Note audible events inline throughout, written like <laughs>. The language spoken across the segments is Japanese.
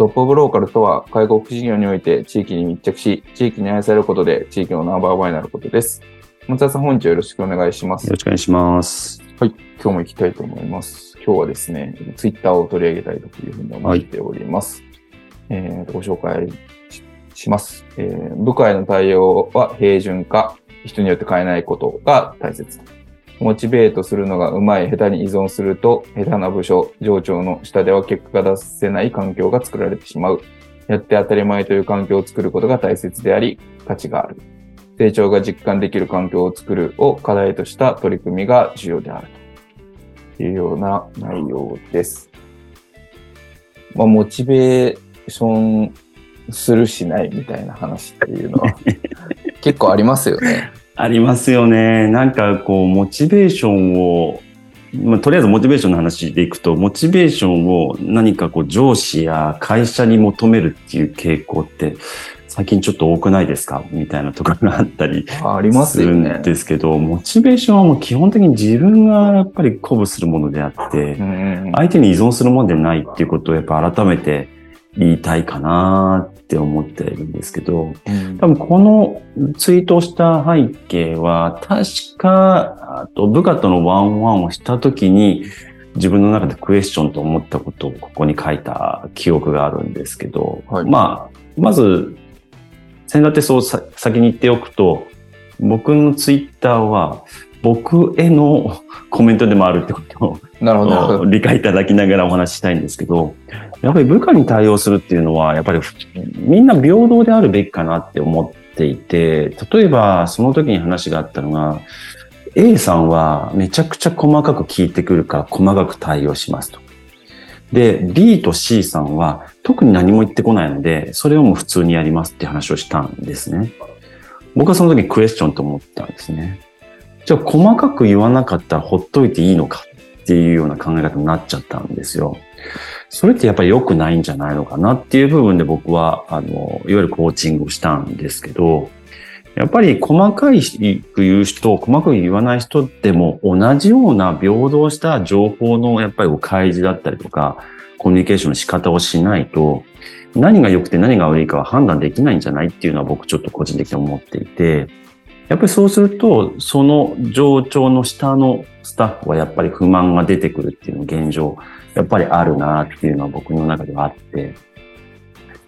トップオブローカルとは、介護福祉事業において地域に密着し、地域に愛されることで地域のナンバーワンになることです。松田さん、本日はよろしくお願いしますよろ。しくお願いします。はい、今日も行きたいと思います。今日はですね、ツイッターを取り上げたいというふうに思っております。えーご紹介しします、えー部下への対応は平準化、人によって変えないことが大切。モチベートするのがうまい、下手に依存すると、下手な部署、上長の下では結果が出せない環境が作られてしまう。やって当たり前という環境を作ることが大切であり、価値がある。成長が実感できる環境を作るを課題とした取り組みが重要である。というような内容です。まあ、モチベーションするしないみたいな話っていうのは結構ありますよね。ありますよね。なんかこう、モチベーションを、まあ、とりあえずモチベーションの話でいくと、モチベーションを何かこう上司や会社に求めるっていう傾向って、最近ちょっと多くないですか？みたいなところがあったりあありますするん。ですけど、モチベーションはもう基本的に自分がやっぱり鼓舞するものであって、相手に依存するものでないっていうことをやっぱ改めて言いたいかなって思っているんですけど、うん。多分このツイートをした背景は、確か、あと部下とのワンワンをしたときに、自分の中でクエスチョンと思ったことをここに書いた記憶があるんですけど、はい。まあ、まず、先立てそうさ先に言っておくと、僕のツイッターは、僕への <laughs> コメントでもあるってことを。<laughs> <laughs> 理解いただきながらお話ししたいんですけど、やっぱり部下に対応するっていうのは、やっぱりみんな平等であるべきかなって思っていて、例えばその時に話があったのが、A さんはめちゃくちゃ細かく聞いてくるから細かく対応しますと。で、B と C さんは特に何も言ってこないので、それをもう普通にやりますって話をしたんですね。僕はその時クエスチョンと思ったんですね。じゃあ細かく言わなかったらほっといていいのかっていうような考え方になっちゃったんですよ。それってやっぱり良くないんじゃないのかなっていう部分で僕は、あの、いわゆるコーチングをしたんですけど、やっぱり細かいく言う人、細かく言わない人でも同じような平等した情報のやっぱり開示だったりとか、コミュニケーションの仕方をしないと、何が良くて何が悪いかは判断できないんじゃないっていうのは僕ちょっと個人的に思っていて、やっぱりそうすると、その上長の下のスタッフはやっぱり不満が出てくるっていうの現状、やっぱりあるなっていうのは僕の中ではあって、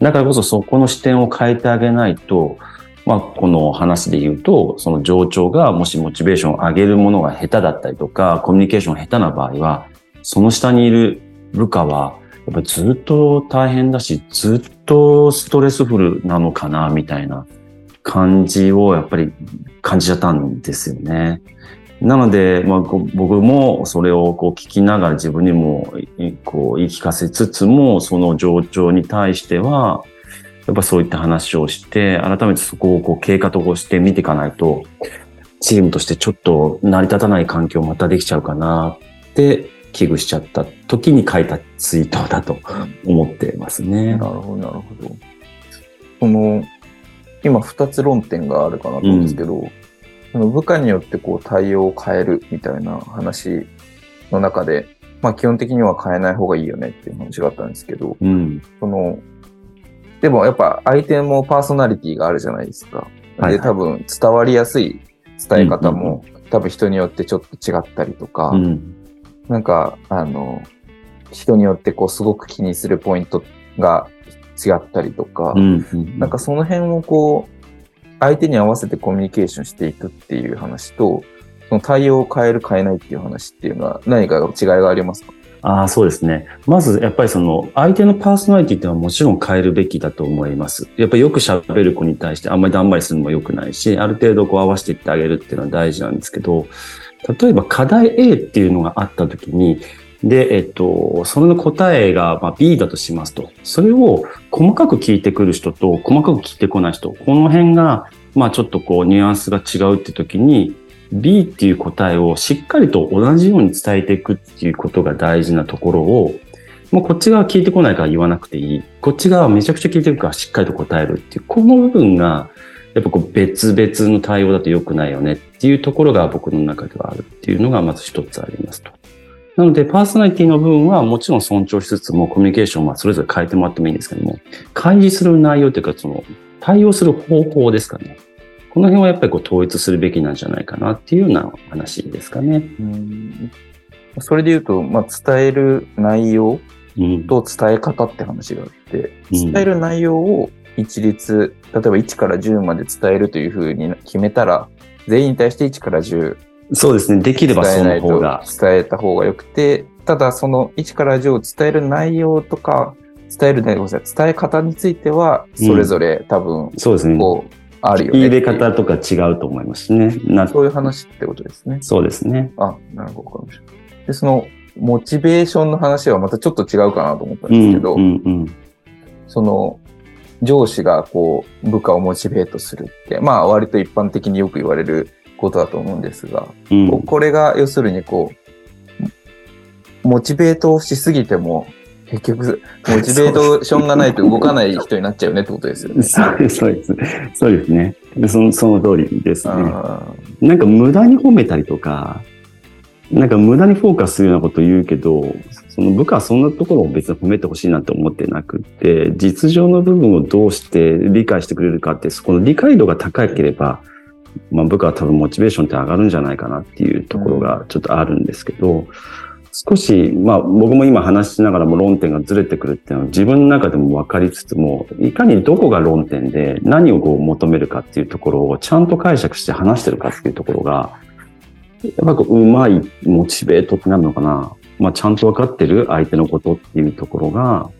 だからこそそこの視点を変えてあげないと、まあ、この話で言うと、その上長がもしモチベーションを上げるものが下手だったりとか、コミュニケーション下手な場合は、その下にいる部下は、やっぱずっと大変だし、ずっとストレスフルなのかな、みたいな感じをやっぱり感じちゃったんですよね。なので、まあ、僕もそれをこう聞きながら自分にもこう言い聞かせつつも、その上長に対しては、やっぱそういった話をして、改めてそこをこう経過として見ていかないと、チームとしてちょっと成り立たない環境またできちゃうかなって危惧しちゃった時に書いたツイートだと思ってますね。なるほど、なるほど。その、今二つ論点があるかなと思うんですけど、その部下によってこう対応を変えるみたいな話の中で、まあ基本的には変えない方がいいよねっていう話があったんですけど、うん。その、でもやっぱ相手もパーソナリティがあるじゃないですか。はいはいで、多分伝わりやすい伝え方うんうんも、多分人によってちょっと違ったりとか、うん。なんか、あの、人によってこうすごく気にするポイントが違ったりとか、うん。うんなんかその辺をこう、相手に合わせてコミュニケーションしていくっていう話と、その対応を変える変えないっていう話っていうのは何か違いがありますか？ああ、そうですね。まず、やっぱりその、相手のパーソナリティっていうのはもちろん変えるべきだと思います。やっぱりよく喋る子に対してあんまりだんまりするのも良くないし、ある程度こう合わせていってあげるっていうのは大事なんですけど、例えば課題 A っていうのがあった時に、で、えっと、それの答えがま B だとしますと。それを細かく聞いてくる人と細かく聞いてこない人。この辺が、まあちょっとこうニュアンスが違うって時に、B っていう答えをしっかりと同じように伝えていくっていうことが大事なところを、もうこっち側聞いてこないから言わなくていい。こっち側めちゃくちゃ聞いてるからしっかりと答えるっていう、この部分が、やっぱこう別々の対応だと良くないよねっていうところが僕の中ではあるっていうのがまず一つありますと。なので、パーソナリティの部分はもちろん尊重しつつも、コミュニケーションはそれぞれ変えてもらってもいいんですけども、開示する内容というか、その、対応する方法ですかね。この辺はやっぱりこう統一するべきなんじゃないかなっていうような話ですかね。うんそれで言うと、まあ、伝える内容うん。と伝え方って話があって、うん伝える内容を一律、例えば1から10まで伝えるというふうに決めたら、全員に対して1から10そうですね。できればその方が。伝えた方がよくて、ただその1から10を伝える内容とか、伝える内容、ごめんなさい伝え方については、それぞれ多分、そうですね。こう、あるよね入れ。方とか違うと思いますね。なそういう話ってことですね。そうですね。あ、なるほど。わかりましたで、その、モチベーションの話はまたちょっと違うかなと思ったんうんですけど、うんうん。その、上司がこう、部下をモチベートするって、まあ割と一般的によく言われることだと思うんですが、うんここれが要するにこう、モチベートをしすぎても、結局、<laughs> モチベーションがないと動かない人になっちゃうねってことですよね。そうです、そうです。そうですね。でそのその通りですね。あなんか無駄に褒めたりとか、なんか無駄にフォーカスするようなことを言うけど、その部下はそんなところを別に褒めてほしいなんて思ってなくって、実情の部分をどうして理解してくれるかって、そこの理解度が高ければ、まあ部下は多分モチベーションって上がるんじゃないかなっていうところがちょっとあるんですけど、少し、まあ僕も今話しながらも論点がずれてくるっていうのは自分の中でも分かりつつも、いかにどこが論点で何をこう求めるかっていうところをちゃんと解釈して話してるかっていうところが、やっぱこううまいモチベートってなるのかな。まあちゃんと分かってる相手のことっていうところが、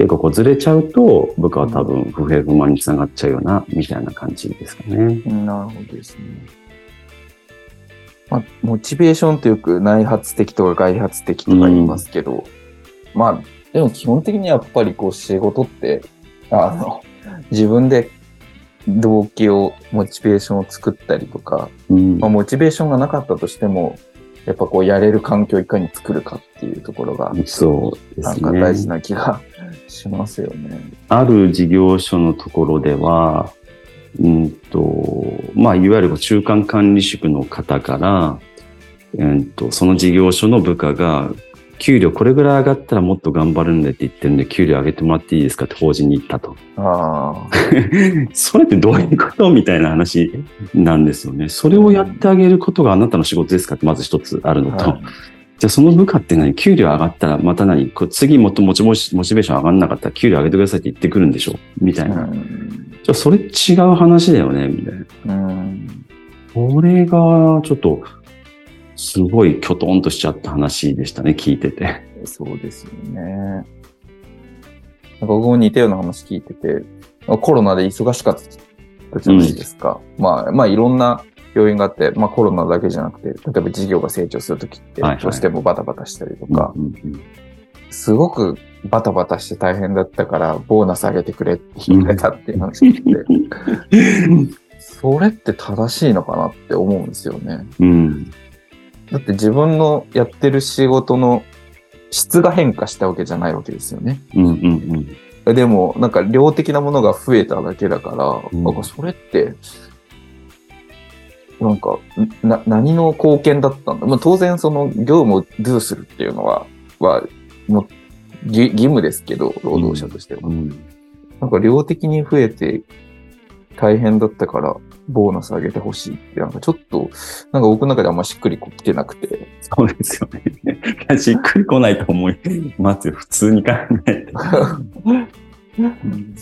結構こうずれちゃうと部下は多分不平不満につながっちゃうような、みたいな感じですかね。ーなるほどですね。まあ、モチベーションってよく内発的とか外発的とか言いますけど、まあ、でも基本的にやっぱりこう仕事って、あの、<laughs> 自分で動機を、モチベーションを作ったりとか、うんまあ、モチベーションがなかったとしても、やっぱこうやれる環境をいかに作るかっていうところが、そうでなんすね。か大事な気が <laughs> しますよね。ある事業所のところでは、うんと、まあ、いわゆる中間管理職の方から、うんと、その事業所の部下が、給料これぐらい上がったらもっと頑張るんでって言ってるんで、給料上げてもらっていいですかって法人に言ったと。ああ、<laughs> それってどういうこと？みたいな話なんですよね。それをやってあげることがあなたの仕事ですか？ってまず一つあるのと、はい。じゃあその部下って何？給料上がったらまた何？こう次もっとモチモチモチベーション上がんなかったら給料上げてくださいって言ってくるんでしょ？みたいな。うん。じゃあそれ違う話だよねみたいな。うん。これがちょっとすごいきょとんとしちゃった話でしたね、聞いてて。そうですよね。なんか僕も似たような話聞いてて、コロナで忙しかったじゃないですか。まあ、まあいろんな要因があって、まあコロナだけじゃなくて、例えば事業が成長するときってはいはい、どうしてもバタバタしたりとか、うんうんすごくバタバタして大変だったから、ボーナス上げてくれって言われたっていう話を聞いて、<laughs> それって正しいのかなって思うんですよね。うん。だって自分のやってる仕事の質が変化したわけじゃないわけですよね。うんうんうん。でも、なんか量的なものが増えただけだから、うんなんかそれって、なんか、な、何の貢献だったんだ？まあ当然その業務をドゥするっていうのは、は、もう、義義務ですけど、労働者としては。うんなんか量的に増えて大変だったから、ボーナス上げてほしいって、なんかちょっと、なんか僕の中であんましっくりこ来てなくて。そうですよね。しっくりこないと思いますよ。普通に考えて。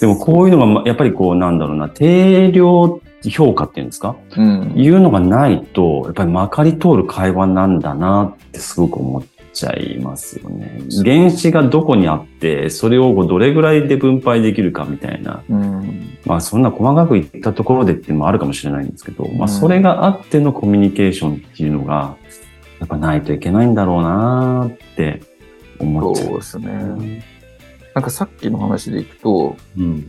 でもこういうのがま、やっぱりこう、なんだろうな、定量評価っていうんですか？うん。いうのがないと、やっぱりまかり通る会話なんだなってすごく思っちゃいますよね。原子がどこにあって、それをどれぐらいで分配できるかみたいな。うん。まあそんな細かく言ったところでっていうのもあるかもしれないんですけど、まうんあそれがあってのコミュニケーションっていうのが、やっぱないといけないんだろうなって思っちゃそうですね。なんかさっきの話でいくと、うん。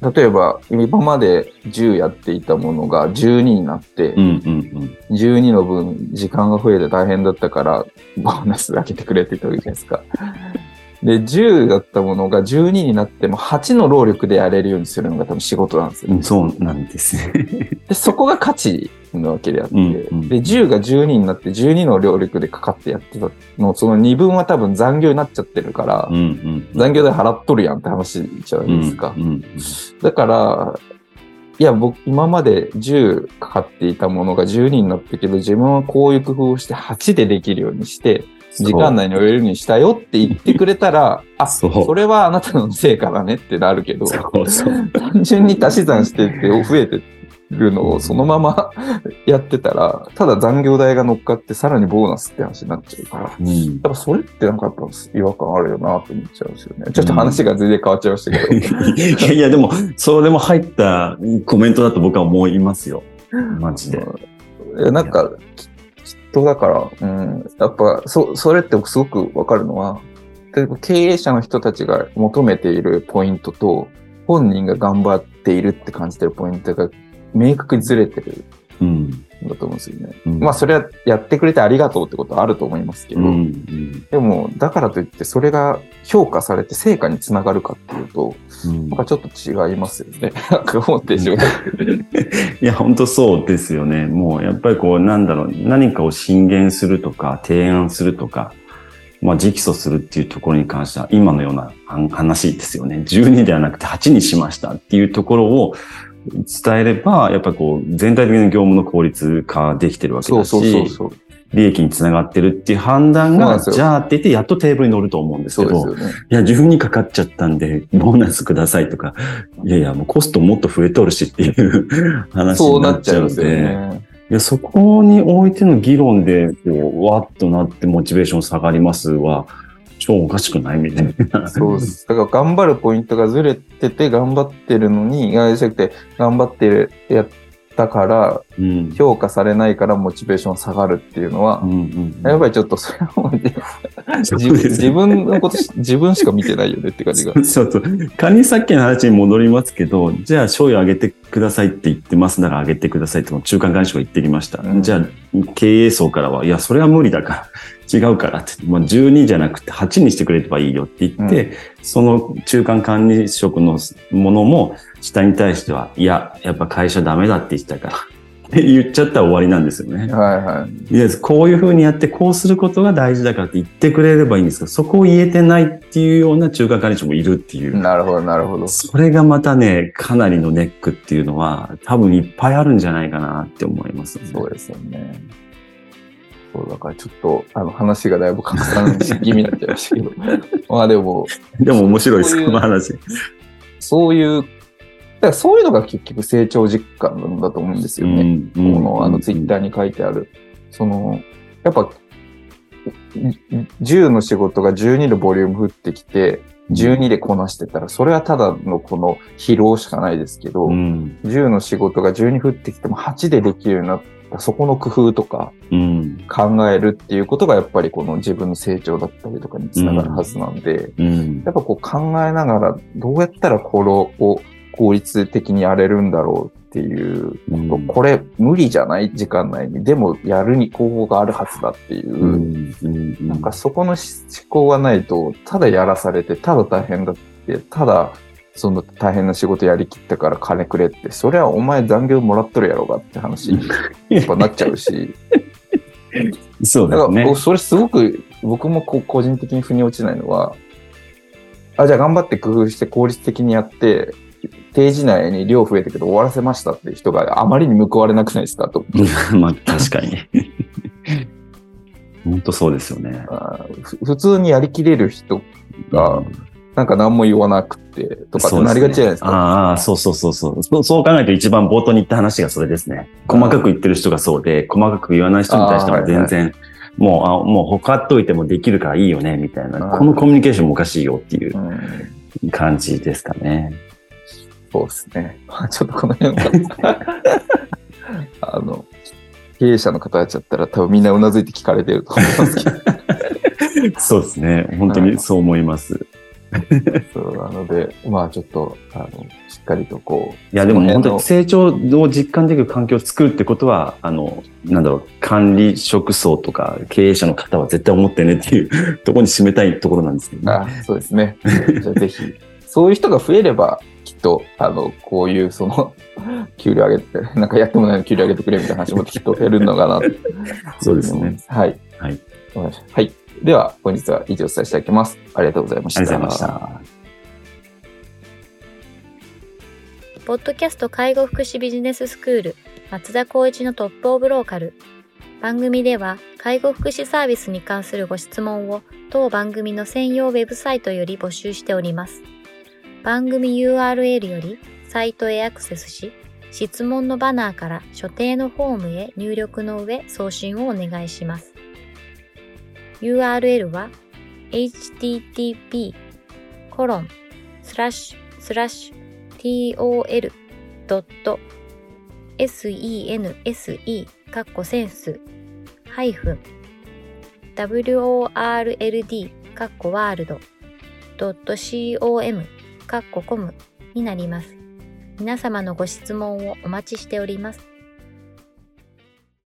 例えば今まで10やっていたものが12になって、うんうん12の分時間が増えて大変だったからボーナス上げてくれって言ったわけじゃないですか。で、10だったものが12になっても8の労力でやれるようにするのが多分仕事なんですよう。ん。そうなんですね。で、そこが価値なわけであって、うんうんで、10が12になって12の労力でかかってやってたの、その2分は多分残業になっちゃってるから、うんうん。残業代払っとるやんって話じゃないですか。うんうんだから、いや、僕、今まで10かかっていたものが12になったけど、自分はこういう工夫をして8でできるようにして、時間内に終えるようにしたよって言ってくれたら、<laughs> あ、それはあなたの成果だねってなるけど。単純に足し算してって増えてるのをそのままやってたら、ただ残業代が乗っかってさらにボーナスって話になっちゃうから、やうんっぱそれってなんかやっぱ違和感あるよなと思っちゃうんですよね。ちょっと話が全然変わっちゃいましたけど。<laughs> いやいや、でも、それも入ったコメントだと僕は思いますよ。マジで。いやなんか、ききっとだから、うん、やっぱ、そ、それってすごくわかるのは、例えば経営者の人たちが求めているポイントと、本人が頑張っているって感じてるポイントが明確にずれてるうん。んだと思うんですよね。うんまあ、それはやってくれてありがとうってことはあると思いますけど、うんうんでも、だからといって、それが評価されて成果につながるかっていうと、うんなんかちょっと違いますよね。<laughs> なんか思ってしまう。<laughs> いや、本当そうですよね。もう、やっぱりこう、なんだろう、何かを進言するとか、提案するとか、まあ、直訴するっていうところに関しては、今のような話ですよね。12ではなくて8にしましたっていうところを伝えれば、やっぱりこう、全体的な業務の効率化できてるわけだし、そうそうそう。利益につながってるっていう判断が、じゃあって言って、やっとテーブルに乗ると思うんですけど、ね。いや、自分にかかっちゃったんで、ボーナスくださいとか、いやいや、もうコストもっと増えとるしっていう話になっちゃうんで、ね。いや、そこにおいての議論で、こう、わっとなってモチベーション下がりますは、超おかしくないみたいな。そうです。だから頑張るポイントがずれてて頑張ってるのに、じゃなくて頑張ってるやったからうん。評価されないからモチベーション下がるっていうのはう、んうんやっぱりちょっとそれはね <laughs> 自分のことし自分しか見てないよねって感じが。<laughs> そうそう。仮にさっきの話に戻りますけど、じゃあ、賞与上げてくださいって言ってますなら上げてくださいって中間管理職が言ってきました。うんじゃあ、経営層からは、いや、それは無理だから、違うからって、まあ、12じゃなくて8にしてくれればいいよって言って、その中間管理職のものも下に対しては、いや、やっぱ会社ダメだって言ってたから。<laughs> って言っちゃったら終わりなんですよね。はいはい。いや、こういう風にやって、こうすることが大事だからって言ってくれればいいんですけど、そこを言えてないっていうような中間管理職もいるっていう。なるほど、なるほど。それがまたね、かなりのネックっていうのは、多分いっぱいあるんじゃないかなって思います、ね。そうですよね。そう、だからちょっと、あの、話がだいぶ拡散し気味になっちゃいましたけど。<laughs> まあでも、でも面白いです、この話。そういう、だからそういうのが結局成長実感なんだと思うんですよね。この、あの、ツイッターに書いてある。その、やっぱ、10の仕事が12のボリューム降ってきて、12でこなしてたら、それはただのこの疲労しかないですけど、うん。10の仕事が12降ってきても8でできるようになった、そこの工夫とかうん。考えるっていうことがやっぱりこの自分の成長だったりとかにつながるはずなんで、うん。やっぱこう考えながらどうやったらこれを効率的にやれるんだろうっていう、うんこれ無理じゃない時間内に、でもやるに方法があるはずだっていう、うん。うん。なんかそこの思考がないと、ただやらされて、ただ大変だって、ただその大変な仕事やりきったから金くれって、それはお前残業もらっとるやろうがって話にやっぱなっちゃうし、<laughs> そうですねだから。それすごく僕もこう個人的に腑に落ちないのは、あ、じゃあ頑張って工夫して効率的にやって、定時内に量増えたけど終わらせましたっていう人があまりに報われなくないですかと。<laughs> まあ、確かに。<laughs> 本当そうですよね。普通にやりきれる人が、なんか何も言わなくてとかってなりがちじゃないですか。ああ、そうそうそうそう。そうそう考えると一番冒頭に言った話がそれですね。細かく言ってる人がそうで、細かく言わない人に対しては全然、もう、あもう他っといてもできるからいいよね、みたいな。このコミュニケーションもおかしいよっていううん感じですかね。そうですね。まあちょっとこの辺が <laughs> あの、経営者の方たちだったら多分みんなうなずいて聞かれてると思いますけど。<laughs> そうですね。本当にそう思います。そうなので、まあちょっと、あの、しっかりとこう。いや、でも本当に成長を実感できる環境を作るってことは、あの、なんだろう、管理職層とか経営者の方は絶対思ってねっていう <laughs> ところに締めたいところなんですけどね。あそうですね。じゃあぜひ、そういう人が増えれば、きっと、あの、こういう、その、<laughs> 給料上げて、なんかやってもないのに給料上げてくれみたいな話もきっと減るのかなと <laughs> そうですね。はい。はい。はい。では、本日は以上お伝えしたいと思います。ありがとうございました。ありがとうございました。ポッドキャスト介護福祉ビジネススクール松田光一のトップオブローカル番組では介護福祉サービスに関するご質問を当番組の専用ウェブサイトより募集しております番組 URL よりサイトへアクセスし質問のバナーから所定のフォームへ入力の上送信をお願いします URL は http コロンスラッシュスラッシュ tol.sense かっこセンスハイフン world かっこワールド .com かっこコムになります。皆様のご質問をお待ちしております。